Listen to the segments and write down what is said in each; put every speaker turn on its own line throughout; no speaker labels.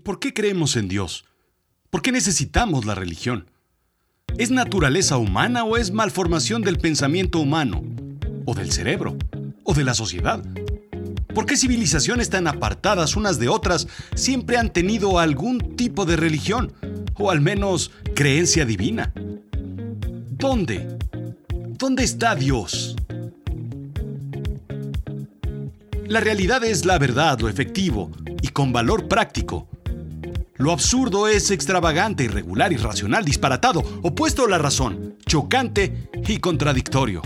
¿Por qué creemos en Dios? ¿Por qué necesitamos la religión? ¿Es naturaleza humana o es malformación del pensamiento humano? ¿O del cerebro? ¿O de la sociedad? ¿Por qué civilizaciones tan apartadas unas de otras siempre han tenido algún tipo de religión? O al menos creencia divina. ¿Dónde? ¿Dónde está Dios? La realidad es la verdad, lo efectivo y con valor práctico. Lo absurdo es extravagante, irregular, irracional, disparatado, opuesto a la razón, chocante y contradictorio.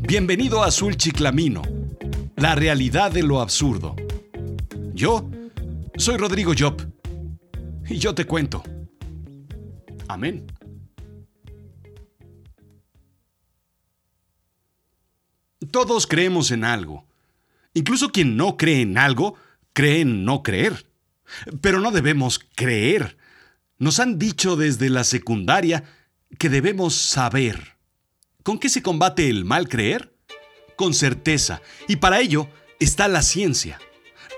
Bienvenido a Azul Chiclamino, la realidad de lo absurdo. Yo soy Rodrigo Job y yo te cuento. Amén. Todos creemos en algo. Incluso quien no cree en algo, cree en no creer. Pero no debemos creer. Nos han dicho desde la secundaria que debemos saber. ¿Con qué se combate el mal creer? Con certeza. Y para ello está la ciencia.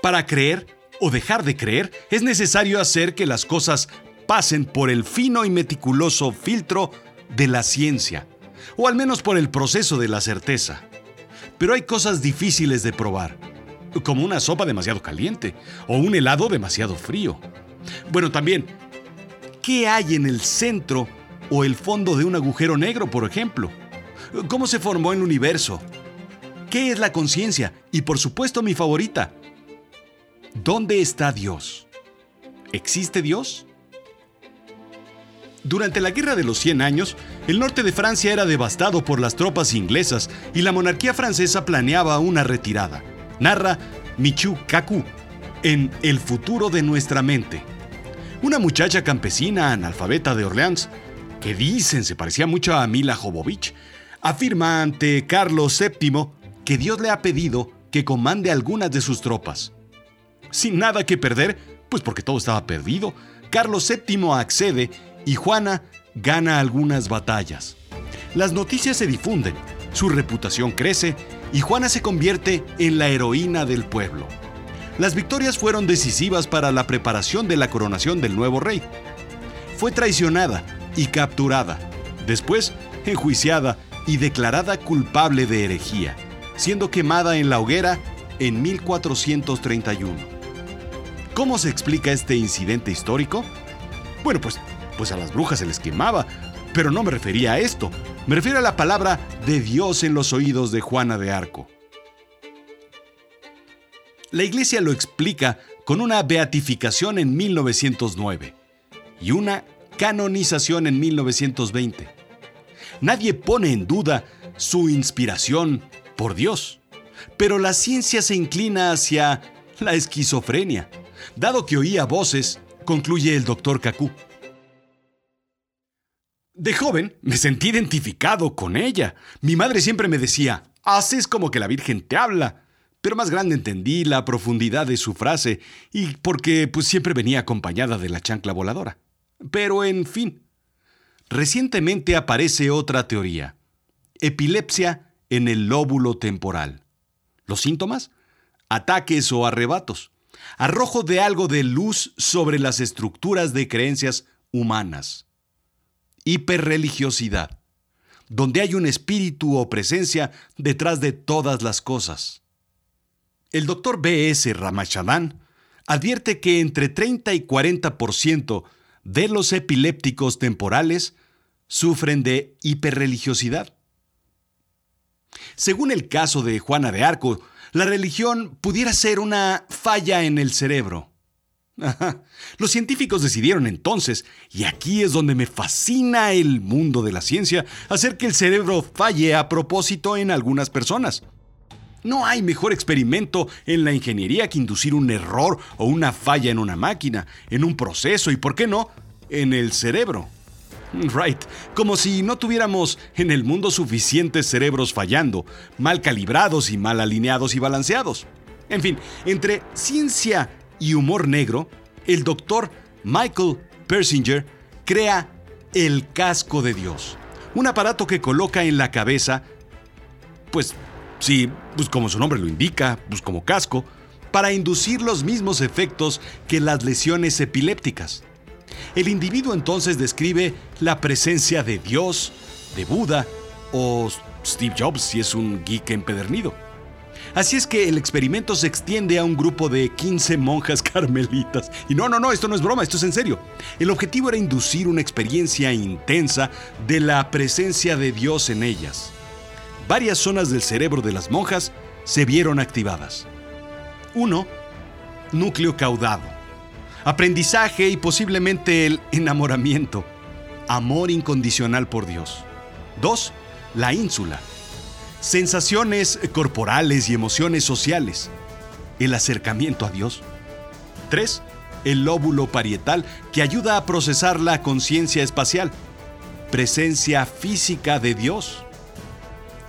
Para creer o dejar de creer es necesario hacer que las cosas pasen por el fino y meticuloso filtro de la ciencia, o al menos por el proceso de la certeza. Pero hay cosas difíciles de probar como una sopa demasiado caliente o un helado demasiado frío. Bueno, también, ¿qué hay en el centro o el fondo de un agujero negro, por ejemplo? ¿Cómo se formó el universo? ¿Qué es la conciencia? Y por supuesto mi favorita, ¿dónde está Dios? ¿Existe Dios? Durante la Guerra de los 100 años, el norte de Francia era devastado por las tropas inglesas y la monarquía francesa planeaba una retirada narra Michu Kaku en El futuro de nuestra mente. Una muchacha campesina analfabeta de Orleans, que dicen se parecía mucho a Mila Jovovich, afirma ante Carlos VII que Dios le ha pedido que comande algunas de sus tropas. Sin nada que perder, pues porque todo estaba perdido, Carlos VII accede y Juana gana algunas batallas. Las noticias se difunden, su reputación crece y Juana se convierte en la heroína del pueblo. Las victorias fueron decisivas para la preparación de la coronación del nuevo rey. Fue traicionada y capturada, después enjuiciada y declarada culpable de herejía, siendo quemada en la hoguera en 1431. ¿Cómo se explica este incidente histórico? Bueno, pues, pues a las brujas se les quemaba, pero no me refería a esto, me refiero a la palabra de Dios en los oídos de Juana de Arco. La iglesia lo explica con una beatificación en 1909 y una canonización en 1920. Nadie pone en duda su inspiración por Dios, pero la ciencia se inclina hacia la esquizofrenia, dado que oía voces, concluye el doctor Cacú. De joven me sentí identificado con ella. Mi madre siempre me decía, haces como que la Virgen te habla. Pero más grande entendí la profundidad de su frase y porque pues siempre venía acompañada de la chancla voladora. Pero en fin, recientemente aparece otra teoría. Epilepsia en el lóbulo temporal. ¿Los síntomas? Ataques o arrebatos. Arrojo de algo de luz sobre las estructuras de creencias humanas hiperreligiosidad, donde hay un espíritu o presencia detrás de todas las cosas. El doctor B.S. Ramachandran advierte que entre 30 y 40% de los epilépticos temporales sufren de hiperreligiosidad. Según el caso de Juana de Arco, la religión pudiera ser una falla en el cerebro. Los científicos decidieron entonces, y aquí es donde me fascina el mundo de la ciencia, hacer que el cerebro falle a propósito en algunas personas. No hay mejor experimento en la ingeniería que inducir un error o una falla en una máquina, en un proceso y, ¿por qué no?, en el cerebro. Right, como si no tuviéramos en el mundo suficientes cerebros fallando, mal calibrados y mal alineados y balanceados. En fin, entre ciencia y humor negro, el doctor Michael Persinger crea el casco de Dios, un aparato que coloca en la cabeza, pues sí, pues como su nombre lo indica, pues como casco, para inducir los mismos efectos que las lesiones epilépticas. El individuo entonces describe la presencia de Dios, de Buda o Steve Jobs si es un geek empedernido. Así es que el experimento se extiende a un grupo de 15 monjas carmelitas. Y no, no, no, esto no es broma, esto es en serio. El objetivo era inducir una experiencia intensa de la presencia de Dios en ellas. Varias zonas del cerebro de las monjas se vieron activadas. Uno, núcleo caudado. Aprendizaje y posiblemente el enamoramiento. Amor incondicional por Dios. Dos, la ínsula sensaciones corporales y emociones sociales, el acercamiento a Dios. 3. El lóbulo parietal que ayuda a procesar la conciencia espacial, presencia física de Dios.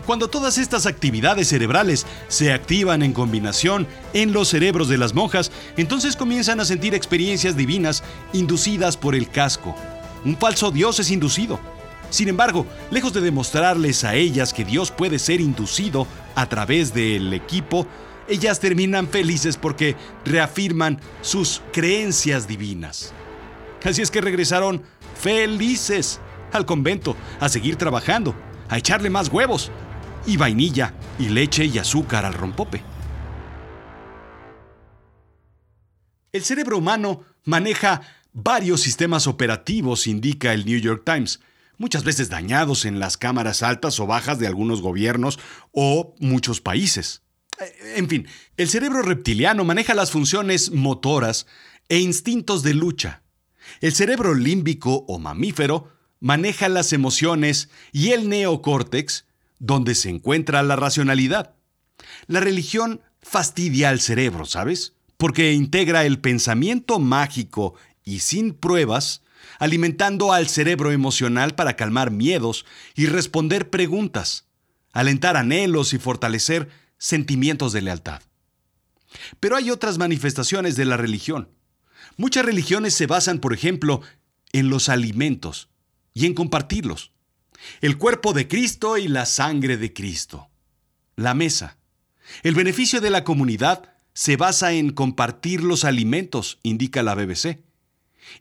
Cuando todas estas actividades cerebrales se activan en combinación en los cerebros de las monjas, entonces comienzan a sentir experiencias divinas inducidas por el casco. Un falso Dios es inducido sin embargo, lejos de demostrarles a ellas que Dios puede ser inducido a través del equipo, ellas terminan felices porque reafirman sus creencias divinas. Así es que regresaron felices al convento, a seguir trabajando, a echarle más huevos, y vainilla, y leche y azúcar al rompope. El cerebro humano maneja varios sistemas operativos, indica el New York Times muchas veces dañados en las cámaras altas o bajas de algunos gobiernos o muchos países. Eh, en fin, el cerebro reptiliano maneja las funciones motoras e instintos de lucha. El cerebro límbico o mamífero maneja las emociones y el neocórtex, donde se encuentra la racionalidad. La religión fastidia al cerebro, ¿sabes? Porque integra el pensamiento mágico y sin pruebas alimentando al cerebro emocional para calmar miedos y responder preguntas, alentar anhelos y fortalecer sentimientos de lealtad. Pero hay otras manifestaciones de la religión. Muchas religiones se basan, por ejemplo, en los alimentos y en compartirlos. El cuerpo de Cristo y la sangre de Cristo. La mesa. El beneficio de la comunidad se basa en compartir los alimentos, indica la BBC.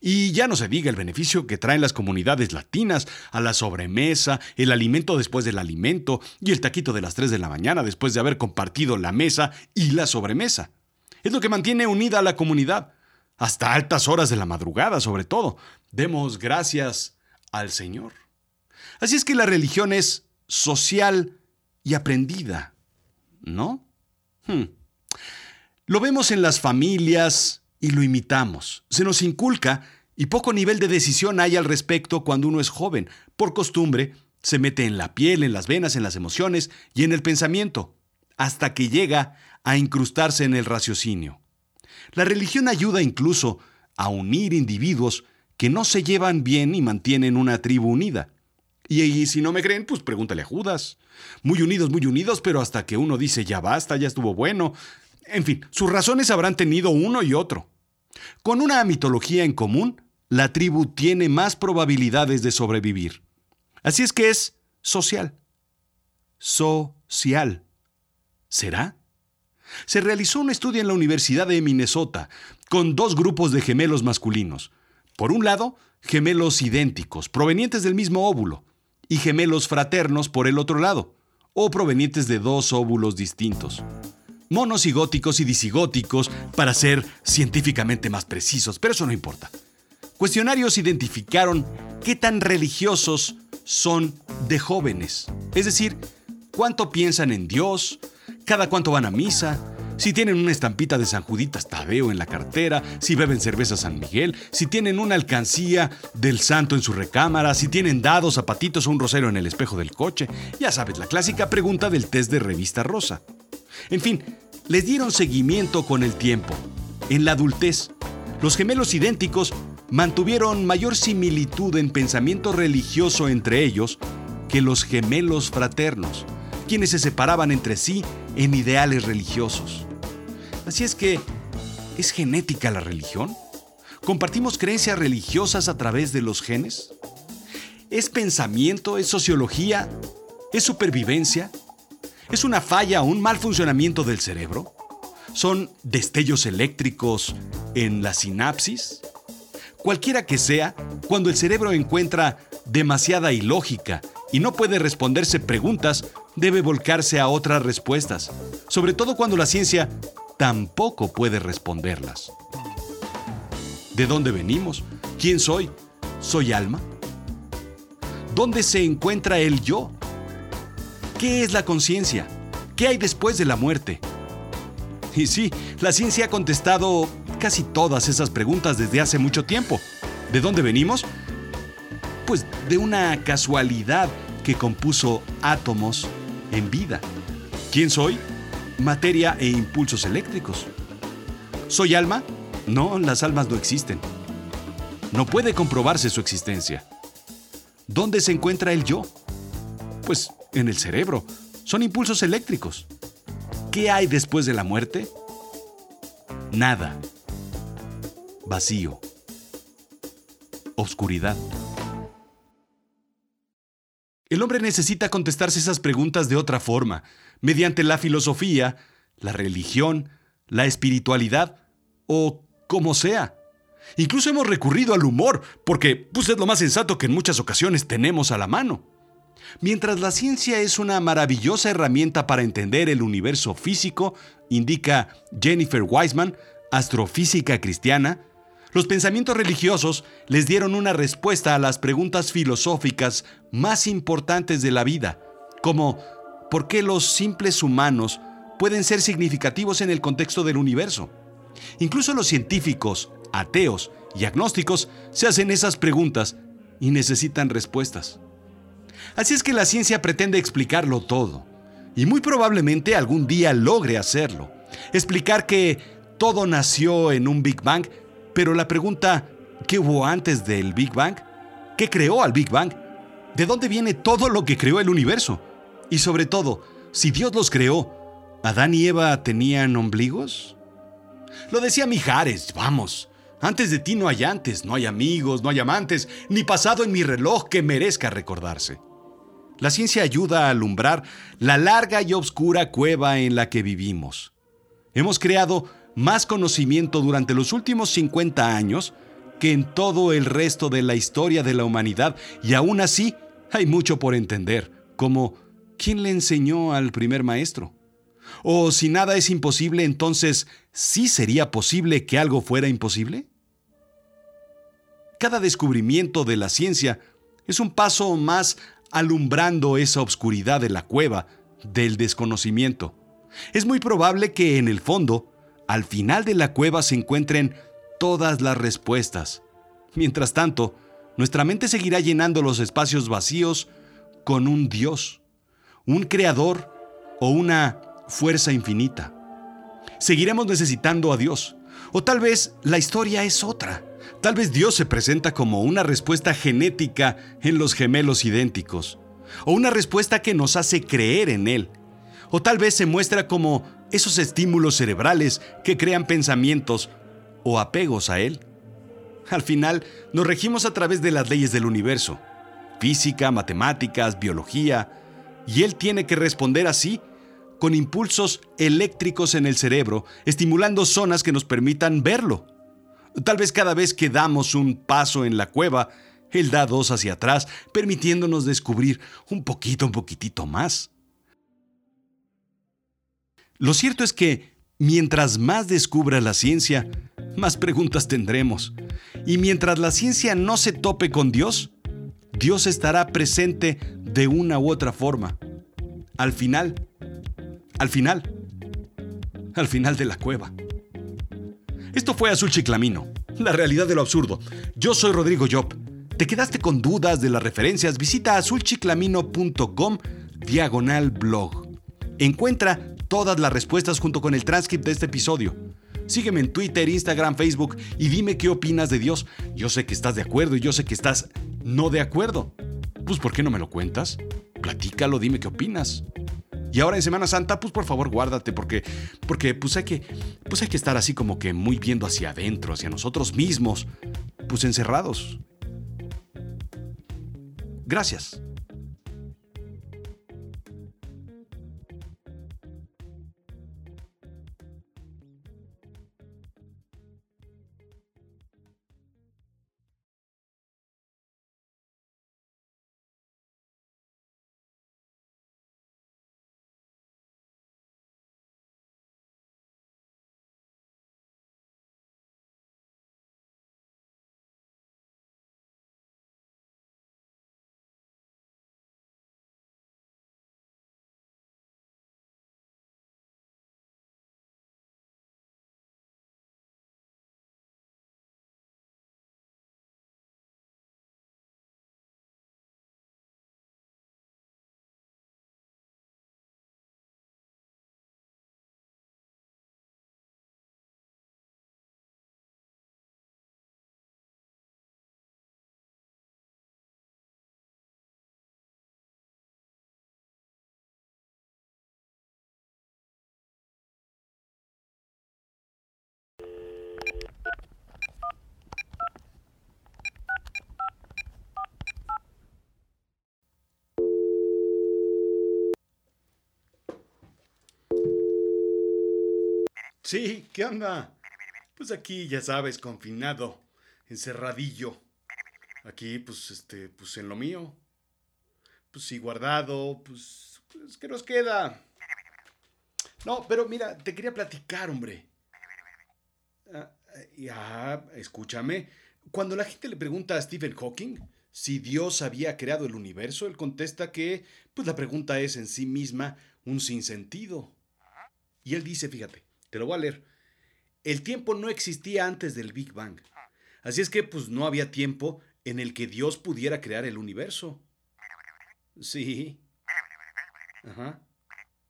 Y ya no se diga el beneficio que traen las comunidades latinas a la sobremesa, el alimento después del alimento y el taquito de las 3 de la mañana después de haber compartido la mesa y la sobremesa. Es lo que mantiene unida a la comunidad, hasta altas horas de la madrugada sobre todo. Demos gracias al Señor. Así es que la religión es social y aprendida, ¿no? Hmm. Lo vemos en las familias, y lo imitamos. Se nos inculca y poco nivel de decisión hay al respecto cuando uno es joven. Por costumbre, se mete en la piel, en las venas, en las emociones y en el pensamiento, hasta que llega a incrustarse en el raciocinio. La religión ayuda incluso a unir individuos que no se llevan bien y mantienen una tribu unida. Y, y, si no me creen, pues pregúntale a Judas. Muy unidos, muy unidos, pero hasta que uno dice ya basta, ya estuvo bueno, en fin, sus razones habrán tenido uno y otro. Con una mitología en común, la tribu tiene más probabilidades de sobrevivir. Así es que es social. Social. ¿Será? Se realizó un estudio en la Universidad de Minnesota con dos grupos de gemelos masculinos. Por un lado, gemelos idénticos, provenientes del mismo óvulo, y gemelos fraternos por el otro lado, o provenientes de dos óvulos distintos monosigóticos y disigóticos para ser científicamente más precisos, pero eso no importa. Cuestionarios identificaron qué tan religiosos son de jóvenes, es decir, cuánto piensan en Dios, cada cuánto van a misa, si tienen una estampita de San Juditas Tadeo en la cartera, si beben cerveza San Miguel, si tienen una alcancía del santo en su recámara, si tienen dados, zapatitos o un rosero en el espejo del coche. Ya sabes, la clásica pregunta del test de revista rosa. En fin, les dieron seguimiento con el tiempo. En la adultez, los gemelos idénticos mantuvieron mayor similitud en pensamiento religioso entre ellos que los gemelos fraternos, quienes se separaban entre sí en ideales religiosos. Así es que, ¿es genética la religión? ¿Compartimos creencias religiosas a través de los genes? ¿Es pensamiento? ¿Es sociología? ¿Es supervivencia? ¿Es una falla o un mal funcionamiento del cerebro? ¿Son destellos eléctricos en la sinapsis? Cualquiera que sea, cuando el cerebro encuentra demasiada ilógica y no puede responderse preguntas, debe volcarse a otras respuestas, sobre todo cuando la ciencia tampoco puede responderlas. ¿De dónde venimos? ¿Quién soy? ¿Soy alma? ¿Dónde se encuentra el yo? ¿Qué es la conciencia? ¿Qué hay después de la muerte? Y sí, la ciencia ha contestado casi todas esas preguntas desde hace mucho tiempo. ¿De dónde venimos? Pues de una casualidad que compuso átomos en vida. ¿Quién soy? Materia e impulsos eléctricos. ¿Soy alma? No, las almas no existen. No puede comprobarse su existencia. ¿Dónde se encuentra el yo? Pues en el cerebro. Son impulsos eléctricos. ¿Qué hay después de la muerte? Nada. Vacío. Oscuridad. El hombre necesita contestarse esas preguntas de otra forma, mediante la filosofía, la religión, la espiritualidad o como sea. Incluso hemos recurrido al humor, porque pues, es lo más sensato que en muchas ocasiones tenemos a la mano. Mientras la ciencia es una maravillosa herramienta para entender el universo físico, indica Jennifer Weisman, astrofísica cristiana, los pensamientos religiosos les dieron una respuesta a las preguntas filosóficas más importantes de la vida, como ¿por qué los simples humanos pueden ser significativos en el contexto del universo? Incluso los científicos, ateos y agnósticos se hacen esas preguntas y necesitan respuestas. Así es que la ciencia pretende explicarlo todo, y muy probablemente algún día logre hacerlo. Explicar que todo nació en un Big Bang, pero la pregunta, ¿qué hubo antes del Big Bang? ¿Qué creó al Big Bang? ¿De dónde viene todo lo que creó el universo? Y sobre todo, si Dios los creó, ¿Adán y Eva tenían ombligos? Lo decía Mijares, vamos. Antes de ti no hay antes, no hay amigos, no hay amantes, ni pasado en mi reloj que merezca recordarse. La ciencia ayuda a alumbrar la larga y oscura cueva en la que vivimos. Hemos creado más conocimiento durante los últimos 50 años que en todo el resto de la historia de la humanidad y aún así hay mucho por entender, como ¿quién le enseñó al primer maestro? O si nada es imposible, entonces ¿sí sería posible que algo fuera imposible? Cada descubrimiento de la ciencia es un paso más alumbrando esa oscuridad de la cueva del desconocimiento. Es muy probable que en el fondo, al final de la cueva se encuentren todas las respuestas. Mientras tanto, nuestra mente seguirá llenando los espacios vacíos con un Dios, un creador o una fuerza infinita. Seguiremos necesitando a Dios, o tal vez la historia es otra. Tal vez Dios se presenta como una respuesta genética en los gemelos idénticos, o una respuesta que nos hace creer en Él, o tal vez se muestra como esos estímulos cerebrales que crean pensamientos o apegos a Él. Al final, nos regimos a través de las leyes del universo, física, matemáticas, biología, y Él tiene que responder así, con impulsos eléctricos en el cerebro, estimulando zonas que nos permitan verlo. Tal vez cada vez que damos un paso en la cueva, Él da dos hacia atrás, permitiéndonos descubrir un poquito, un poquitito más. Lo cierto es que mientras más descubra la ciencia, más preguntas tendremos. Y mientras la ciencia no se tope con Dios, Dios estará presente de una u otra forma. Al final, al final, al final de la cueva. Esto fue Azul Chiclamino, la realidad de lo absurdo. Yo soy Rodrigo Job. ¿Te quedaste con dudas de las referencias? Visita azulchiclamino.com diagonal blog. Encuentra todas las respuestas junto con el transcript de este episodio. Sígueme en Twitter, Instagram, Facebook y dime qué opinas de Dios. Yo sé que estás de acuerdo y yo sé que estás no de acuerdo. Pues ¿por qué no me lo cuentas? Platícalo, dime qué opinas. Y ahora en Semana Santa, pues por favor guárdate, porque, porque pues, hay que, pues hay que estar así como que muy viendo hacia adentro, hacia nosotros mismos, pues encerrados. Gracias. Sí, ¿qué onda? Pues aquí, ya sabes, confinado, encerradillo. Aquí, pues, este, pues en lo mío. Pues sí, guardado, pues, pues, ¿qué nos queda? No, pero mira, te quería platicar, hombre. Ah, ya, escúchame. Cuando la gente le pregunta a Stephen Hawking si Dios había creado el universo, él contesta que, pues la pregunta es en sí misma un sinsentido. Y él dice, fíjate, te lo voy a leer. El tiempo no existía antes del Big Bang. Así es que, pues no había tiempo en el que Dios pudiera crear el universo. Sí. Ajá.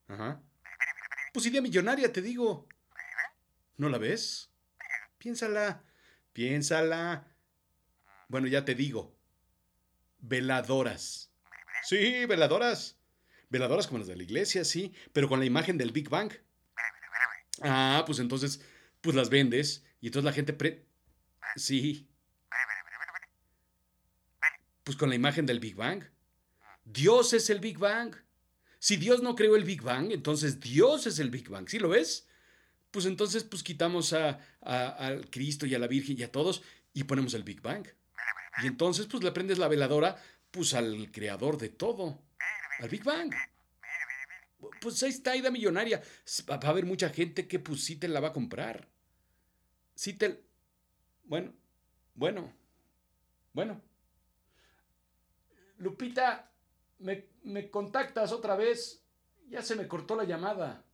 Ajá. Pues idea millonaria, te digo. ¿No la ves? Piénsala. Piénsala. Bueno, ya te digo. Veladoras. Sí, veladoras. Veladoras como las de la iglesia, sí, pero con la imagen del Big Bang. Ah, pues entonces, pues las vendes y entonces la gente pre... Sí. Pues con la imagen del Big Bang. Dios es el Big Bang. Si Dios no creó el Big Bang, entonces Dios es el Big Bang. ¿Sí lo ves? Pues entonces, pues quitamos a, al Cristo y a la Virgen y a todos y ponemos el Big Bang. Y entonces, pues le prendes la veladora, pues al creador de todo, al Big Bang. Pues ahí está Ida Millonaria. Va a haber mucha gente que pues sí te la va a comprar. Sí te... Bueno, bueno, bueno. Lupita, me, me contactas otra vez. Ya se me cortó la llamada.